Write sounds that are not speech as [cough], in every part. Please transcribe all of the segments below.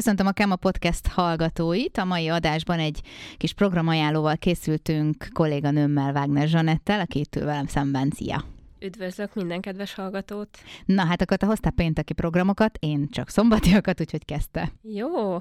Köszöntöm a Kema Podcast hallgatóit. A mai adásban egy kis programajánlóval készültünk kolléganőmmel, Wagner Zsanettel, itt ül velem szemben. Szia! Üdvözlök minden kedves hallgatót! Na hát akkor te hoztál pénteki programokat, én csak szombatiakat, úgyhogy kezdte. Jó,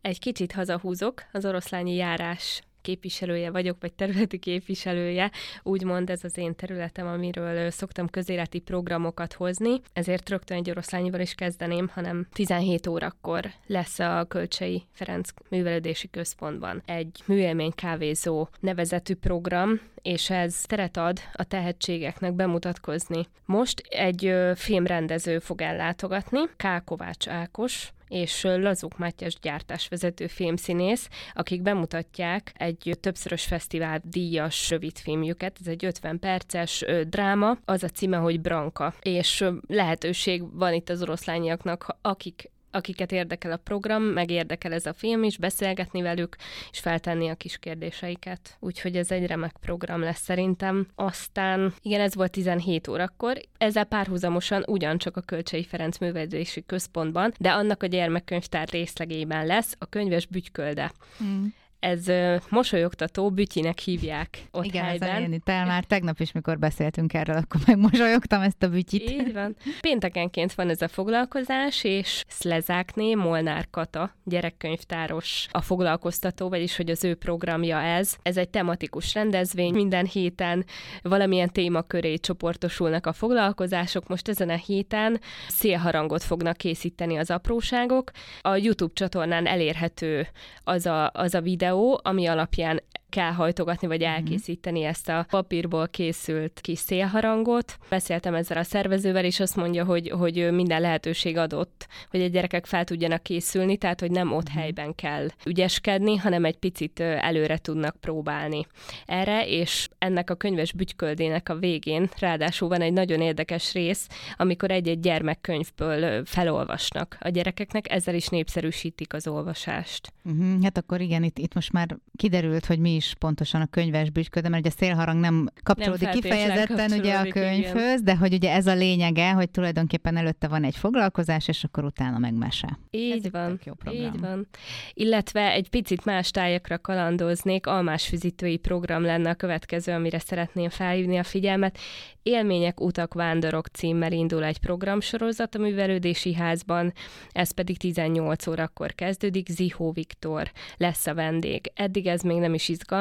egy kicsit hazahúzok, az oroszlányi járás képviselője vagyok, vagy területi képviselője, úgymond ez az én területem, amiről szoktam közéleti programokat hozni, ezért rögtön egy oroszlányival is kezdeném, hanem 17 órakor lesz a Kölcsei Ferenc Művelődési Központban egy műélmény kávézó nevezetű program, és ez teret ad a tehetségeknek bemutatkozni. Most egy filmrendező fog ellátogatni, K. Kovács Ákos, és Lazuk Mátyás gyártásvezető filmszínész, akik bemutatják egy többszörös fesztivál díjas rövidfilmjüket. Ez egy 50 perces dráma, az a címe, hogy Branka. És lehetőség van itt az oroszlányiaknak, akik akiket érdekel a program, meg érdekel ez a film is, beszélgetni velük, és feltenni a kis kérdéseiket. Úgyhogy ez egy remek program lesz szerintem. Aztán, igen, ez volt 17 órakor, ezzel párhuzamosan ugyancsak a Kölcsei Ferenc Művelési Központban, de annak a gyermekkönyvtár részlegében lesz a könyves bütykölde. Mm ez mosolyogtató bütyinek hívják ott Igen, helyben. Igen, itt el már tegnap is, mikor beszéltünk erről, akkor meg mosolyogtam ezt a bütyit. Így van. Péntekenként van ez a foglalkozás, és Szlezákné Molnár Kata, gyerekkönyvtáros a foglalkoztató, vagyis hogy az ő programja ez. Ez egy tematikus rendezvény, minden héten valamilyen téma köré csoportosulnak a foglalkozások. Most ezen a héten szélharangot fognak készíteni az apróságok. A YouTube csatornán elérhető az a, az a videó, videó, ami alapján kell hajtogatni, vagy mhm. elkészíteni ezt a papírból készült kis szélharangot. Beszéltem ezzel a szervezővel, és azt mondja, hogy, hogy minden lehetőség adott, hogy a gyerekek fel tudjanak készülni, tehát hogy nem ott mm-hmm. helyben kell ügyeskedni, hanem egy picit előre tudnak próbálni erre, és ennek a könyves bütyköldének a végén ráadásul van egy nagyon érdekes rész, amikor egy-egy gyermekkönyvből felolvasnak a gyerekeknek, ezzel is népszerűsítik az olvasást. Uh-huh. Hát akkor igen, itt, itt most már kiderült, hogy mi is pontosan a könyves bütyköde, mert ugye a szélharang nem kapcsolódik nem kifejezetten ugye a könyvhöz, igen. de hogy ugye ez a lényege, hogy tulajdonképpen előtte van egy foglalkozás, és akkor utána meg mese. Így ez van, jó így van. Illetve egy picit más tájakra kalandoznék, almásfüzítői program lenne a következő, amire szeretném felhívni a figyelmet. Élmények, utak, vándorok címmel indul egy programsorozat a művelődési házban, ez pedig 18 órakor kezdődik, Zihó Viktor lesz a vendég. Eddig ez még nem is izgalmas,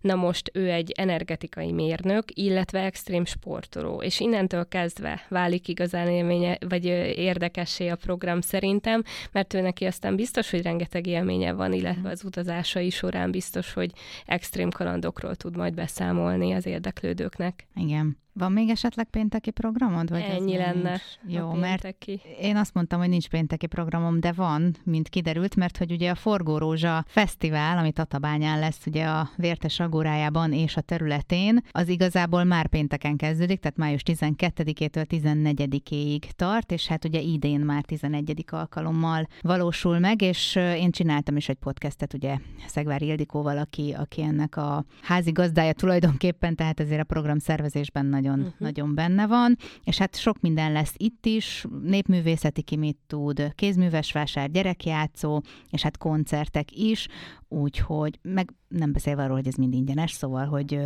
na most ő egy energetikai mérnök, illetve extrém sportoló, és innentől kezdve válik igazán élménye, vagy érdekessé a program szerintem, mert ő neki aztán biztos, hogy rengeteg élménye van, illetve az utazásai során biztos, hogy extrém kalandokról tud majd beszámolni az érdeklődőknek. Igen. Van még esetleg pénteki programod? Vagy Ennyi lenne? Jó, mert én azt mondtam, hogy nincs pénteki programom, de van, mint kiderült, mert hogy ugye a Forgó Rózsa Fesztivál, ami Tatabányán lesz ugye a Vértes Agórájában és a területén, az igazából már pénteken kezdődik, tehát május 12-től 14-éig tart, és hát ugye idén már 11. alkalommal valósul meg, és én csináltam is egy podcastet ugye Szegvár Ildikóval, aki, aki ennek a házi gazdája tulajdonképpen, tehát ezért a program szervezésben nagy nagyon, uh-huh. nagyon benne van, és hát sok minden lesz itt is, népművészeti ki mit tud, kézműves vásár, gyerekjátszó, és hát koncertek is, úgyhogy, meg nem beszélve arról, hogy ez mind ingyenes, szóval, hogy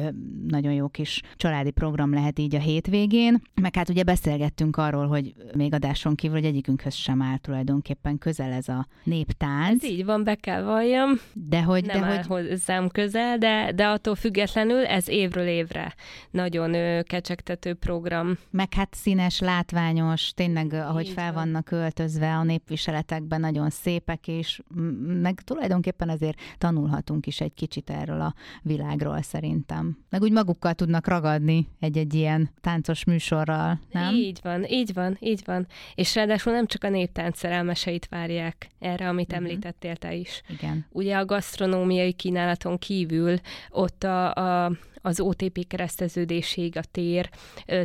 nagyon jó kis családi program lehet így a hétvégén, meg hát ugye beszélgettünk arról, hogy még adáson kívül, hogy egyikünkhöz sem áll tulajdonképpen közel ez a néptánc. Ez így van, be kell valljam. De hogy, nem de áll hogy... hozzám közel, de, de attól függetlenül ez évről évre nagyon ö, kecsegtető program. Meg hát színes, látványos, tényleg ahogy így fel van. vannak öltözve a népviseletekben, nagyon szépek, és meg tulajdonképpen ezért tanulhatunk is egy kicsit erről a világról szerintem. Meg úgy magukkal tudnak ragadni egy-egy ilyen táncos műsorral, nem? Így van, így van, így van. És ráadásul nem csak a néptánc szerelmeseit várják erre, amit uh-huh. említettél te is. Igen. Ugye a gasztronómiai kínálaton kívül ott a, a az OTP kereszteződésig a tér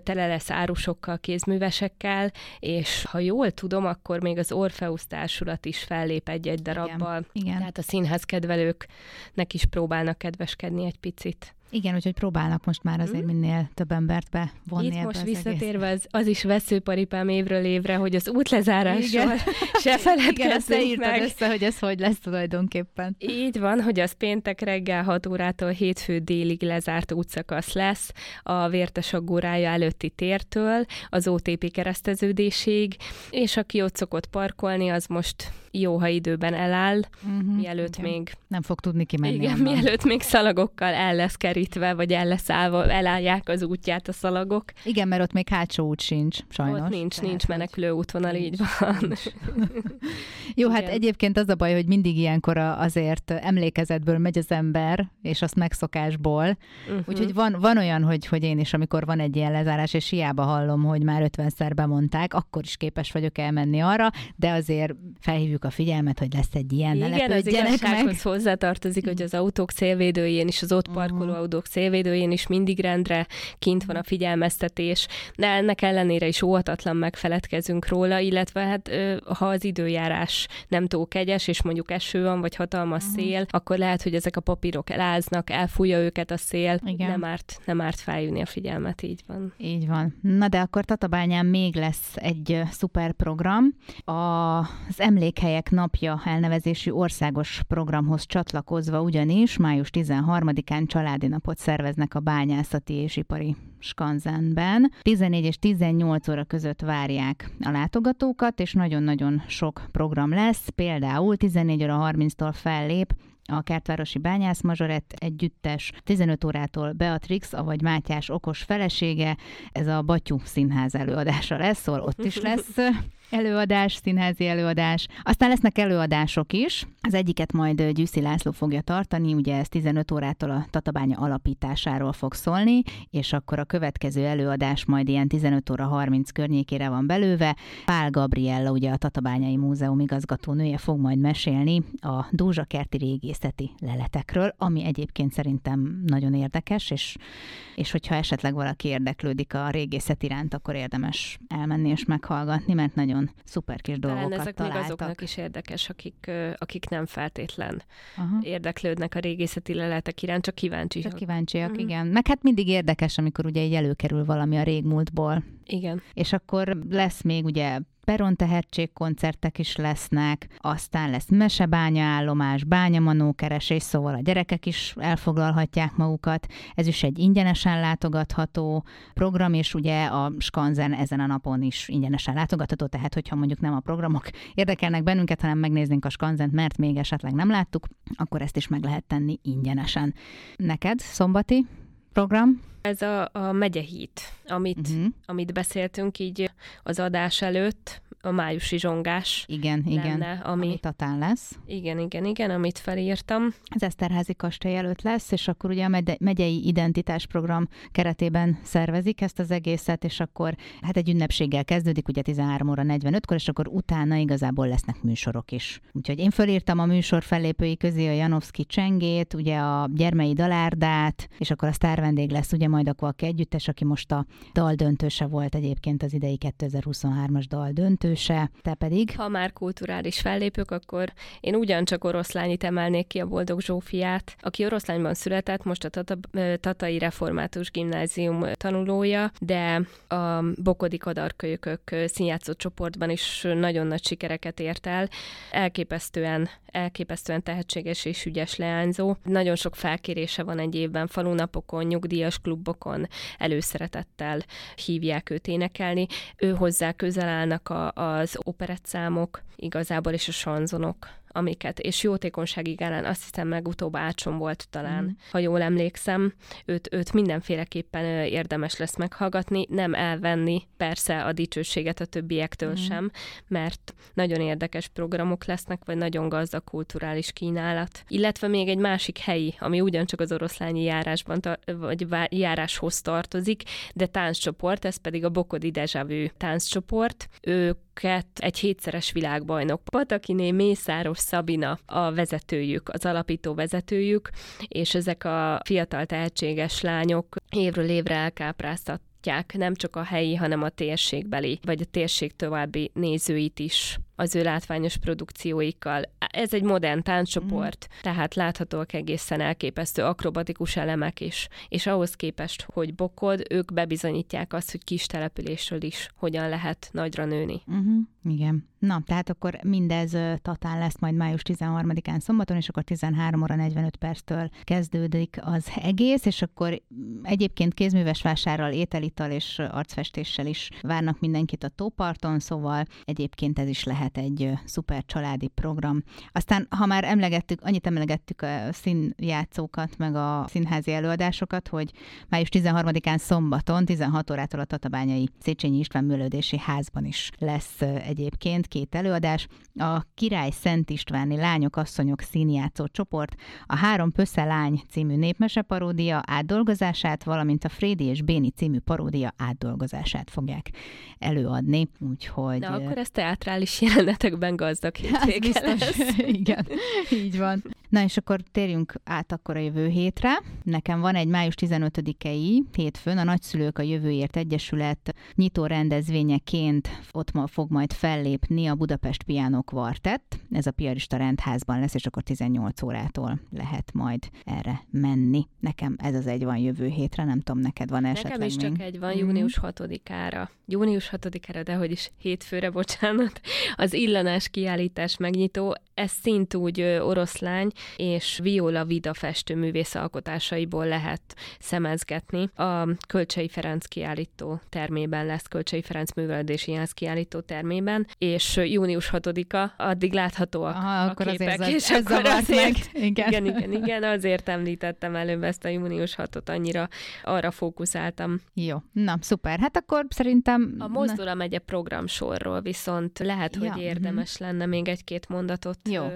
tele lesz árusokkal, kézművesekkel, és ha jól tudom, akkor még az Orfeusz társulat is fellép egy-egy darabbal. Igen. Igen. Tehát a színház kedvelőknek is próbálnak kedveskedni egy picit. Igen, úgyhogy próbálnak most már azért hmm. minél több embert bevonni Itt most az visszatérve az, az is veszőparipám évről évre, hogy az útlezárásról [laughs] se feledkezzünk Igen, meg. össze, hogy ez hogy lesz tulajdonképpen. Így van, hogy az péntek reggel 6 órától hétfő délig lezárt útszakasz lesz a Vértes Aggórája előtti tértől az OTP kereszteződésig, és aki ott szokott parkolni, az most jó, ha időben eláll, uh-huh, mielőtt igen. még... Nem fog tudni kimenni. Igen, onnan. mielőtt még szalagokkal el lesz kerítve, vagy el lesz állva, elállják az útját a szalagok. Igen, mert ott még hátsó út sincs, sajnos. Ott nincs, Tehát, nincs menekülő útvonal, így van. Nincs. [laughs] jó, hát igen. hát egyébként az a baj, hogy mindig ilyenkor azért emlékezetből megy az ember, és azt megszokásból. Uh-huh. Úgyhogy van, van olyan, hogy, hogy én is, amikor van egy ilyen lezárás, és hiába hallom, hogy már 50-szer bemondták, akkor is képes vagyok elmenni arra, de azért felhívjuk felhívjuk a figyelmet, hogy lesz egy ilyen, Igen, az igazsághoz meg. hozzátartozik, hogy az autók szélvédőjén is, az ott parkoló autók szélvédőjén is mindig rendre kint van a figyelmeztetés, de ennek ellenére is óhatatlan megfeledkezünk róla, illetve hát ha az időjárás nem túl kegyes, és mondjuk eső van, vagy hatalmas uh-huh. szél, akkor lehet, hogy ezek a papírok eláznak, elfújja őket a szél, Igen. nem árt, nem árt felhívni a figyelmet, így van. Így van. Na de akkor Tatabányán még lesz egy szuper program. A, az emlékhely Munkahelyek Napja elnevezésű országos programhoz csatlakozva ugyanis május 13-án családi napot szerveznek a bányászati és ipari skanzenben. 14 és 18 óra között várják a látogatókat, és nagyon-nagyon sok program lesz. Például 14 óra 30-tól fellép a Kertvárosi Bányász Mazsorett együttes 15 órától Beatrix, avagy Mátyás okos felesége, ez a Batyú Színház előadása lesz, szóval ott is lesz [laughs] előadás, színházi előadás. Aztán lesznek előadások is. Az egyiket majd Gyűszi László fogja tartani, ugye ez 15 órától a Tatabánya alapításáról fog szólni, és akkor a következő előadás majd ilyen 15 óra 30 környékére van belőve. Pál Gabriella, ugye a Tatabányai Múzeum igazgatónője fog majd mesélni a Dózsakerti régészeti leletekről, ami egyébként szerintem nagyon érdekes, és, és hogyha esetleg valaki érdeklődik a régészet iránt, akkor érdemes elmenni és meghallgatni, mert nagyon szuper kis dolgokat Talán ezek találtak. még azoknak is érdekes, akik, akik nem feltétlen Aha. érdeklődnek a régészeti leletek iránt, csak kíváncsiak. Csak kíváncsiak, uh-huh. igen. Meg hát mindig érdekes, amikor ugye így előkerül valami a régmúltból. Igen. És akkor lesz még ugye Peron tehetségkoncertek is lesznek, aztán lesz mesebánya állomás, bányamanókeresés, szóval a gyerekek is elfoglalhatják magukat. Ez is egy ingyenesen látogatható program, és ugye a Skanzen ezen a napon is ingyenesen látogatható, tehát hogyha mondjuk nem a programok [laughs] érdekelnek bennünket, hanem megnéznénk a Skanzent, mert még esetleg nem láttuk, akkor ezt is meg lehet tenni ingyenesen. Neked szombati program? Ez a, a megyehít, amit, uh-huh. amit beszéltünk így az adás előtt, a májusi zsongás. Igen, lenne, igen, ami, ami Tatán lesz. Igen, igen, igen, amit felírtam. Az Eszterházi kastély előtt lesz, és akkor ugye a megyei identitásprogram keretében szervezik ezt az egészet, és akkor hát egy ünnepséggel kezdődik, ugye 13 óra 45-kor, és akkor utána igazából lesznek műsorok is. Úgyhogy én fölírtam a műsor fellépői közé a Janowski Csengét, ugye a Gyermei Dalárdát, és akkor a sztárvendég lesz ugye majd a Kvak együttes, aki most a dal döntőse volt egyébként az idei 2023-as dal döntőse, te pedig? Ha már kulturális fellépők, akkor én ugyancsak oroszlányit emelnék ki a Boldog Zsófiát, aki oroszlányban született, most a Tata, Tatai Református Gimnázium tanulója, de a Bokodi Kadarkölyökök színjátszó csoportban is nagyon nagy sikereket ért el. Elképesztően, elképesztően tehetséges és ügyes leányzó. Nagyon sok felkérése van egy évben falunapokon, nyugdíjas klubokon előszeretettel hívják őt énekelni. Ő hozzá közel állnak a, az operettszámok igazából, és a sanzonok amiket, és jótékonysági gálán azt hiszem megutóbb Ácson volt talán, mm. ha jól emlékszem, őt, őt mindenféleképpen érdemes lesz meghallgatni, nem elvenni persze a dicsőséget a többiektől mm. sem, mert nagyon érdekes programok lesznek, vagy nagyon gazdag kulturális kínálat. Illetve még egy másik helyi, ami ugyancsak az oroszlányi járásban, vagy járáshoz tartozik, de tánccsoport, ez pedig a Bokodi Dejavű tánccsoport. Ők őket egy hétszeres világbajnok. Patakiné Mészáros Szabina a vezetőjük, az alapító vezetőjük, és ezek a fiatal tehetséges lányok évről évre elkápráztat nem csak a helyi, hanem a térségbeli, vagy a térség további nézőit is az ő látványos produkcióikkal. Ez egy modern tánccsoport, mm. tehát láthatóak egészen elképesztő akrobatikus elemek is, és ahhoz képest, hogy bokod, ők bebizonyítják azt, hogy kis településről is hogyan lehet nagyra nőni. Uh-huh. Igen. Na, tehát akkor mindez Tatán lesz majd május 13-án szombaton, és akkor 13 óra 45 perctől kezdődik az egész, és akkor egyébként kézműves vásárral, ételital és arcfestéssel is várnak mindenkit a tóparton, szóval egyébként ez is lehet egy szuper családi program. Aztán, ha már emlegettük, annyit emlegettük a színjátszókat, meg a színházi előadásokat, hogy május 13-án szombaton 16 órától a Tatabányai Széchenyi István Műlődési Házban is lesz egyébként két előadás. A Király Szent Istváni Lányok, Asszonyok színjátszó csoport a Három Pösze Lány című népmese paródia átdolgozását, valamint a Frédi és Béni című paródia átdolgozását fogják előadni. Úgyhogy... Na, akkor ez teátrális jelenetekben gazdag [laughs] hétvége lesz. [laughs] Igen, így van. Na és akkor térjünk át akkor a jövő hétre. Nekem van egy május 15-i hétfőn a Nagyszülők a Jövőért Egyesület nyitó rendezvényeként ott ma fog majd fellépni a Budapest Piano Quartet. Ez a Piarista rendházban lesz, és akkor 18 órától lehet majd erre menni. Nekem ez az egy van jövő hétre, nem tudom, neked van esetleg Nekem is még? csak egy van, június 6-ára. Június 6-ára, de hogy is hétfőre, bocsánat. Az illanás kiállítás megnyitó, ez szintúgy oroszlány, és Viola Vida festőművész alkotásaiból lehet szemezgetni. A Kölcsei Ferenc kiállító termében lesz, Kölcsei Ferenc művelődési Jász kiállító termében, és június 6-a, addig láthatóak Aha, a akkor képek, azért és ez akkor azért, meg. Igen. igen, igen, igen, azért említettem előbb ezt a június 6-ot, annyira arra fókuszáltam. Jó, na szuper, hát akkor szerintem... A Mozdula megye programsorról viszont lehet, hogy ja, mhm. érdemes uh-huh. lenne még egy-két mondatot. Jó.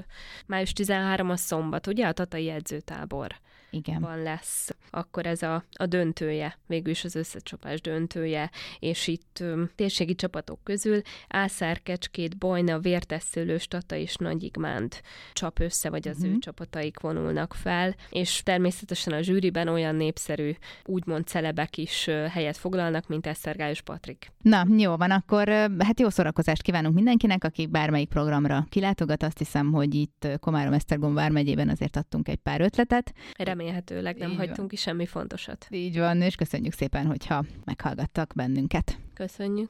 Május 13 a szombat, ugye? A Tatai edzőtábor. Igen. van lesz, akkor ez a, a döntője, végül is az összecsapás döntője, és itt um, térségi csapatok közül Ászár, Kecskét, Bajna, Vértesszőlős, Tata és Nagyigmánd csap össze, vagy az uh-huh. ő mhm. csapataik vonulnak fel, és természetesen a zsűriben olyan népszerű, úgymond celebek is helyet foglalnak, mint Esztergályos Patrik. Na, jó van, akkor hát jó szórakozást kívánunk mindenkinek, aki bármelyik programra kilátogat. Azt hiszem, hogy itt Komárom-Esztergom vármegyében azért adtunk egy pár ötletet. Remélem remélhetőleg nem Így hagytunk van. ki semmi fontosat. Így van, és köszönjük szépen, hogyha meghallgattak bennünket. Köszönjük.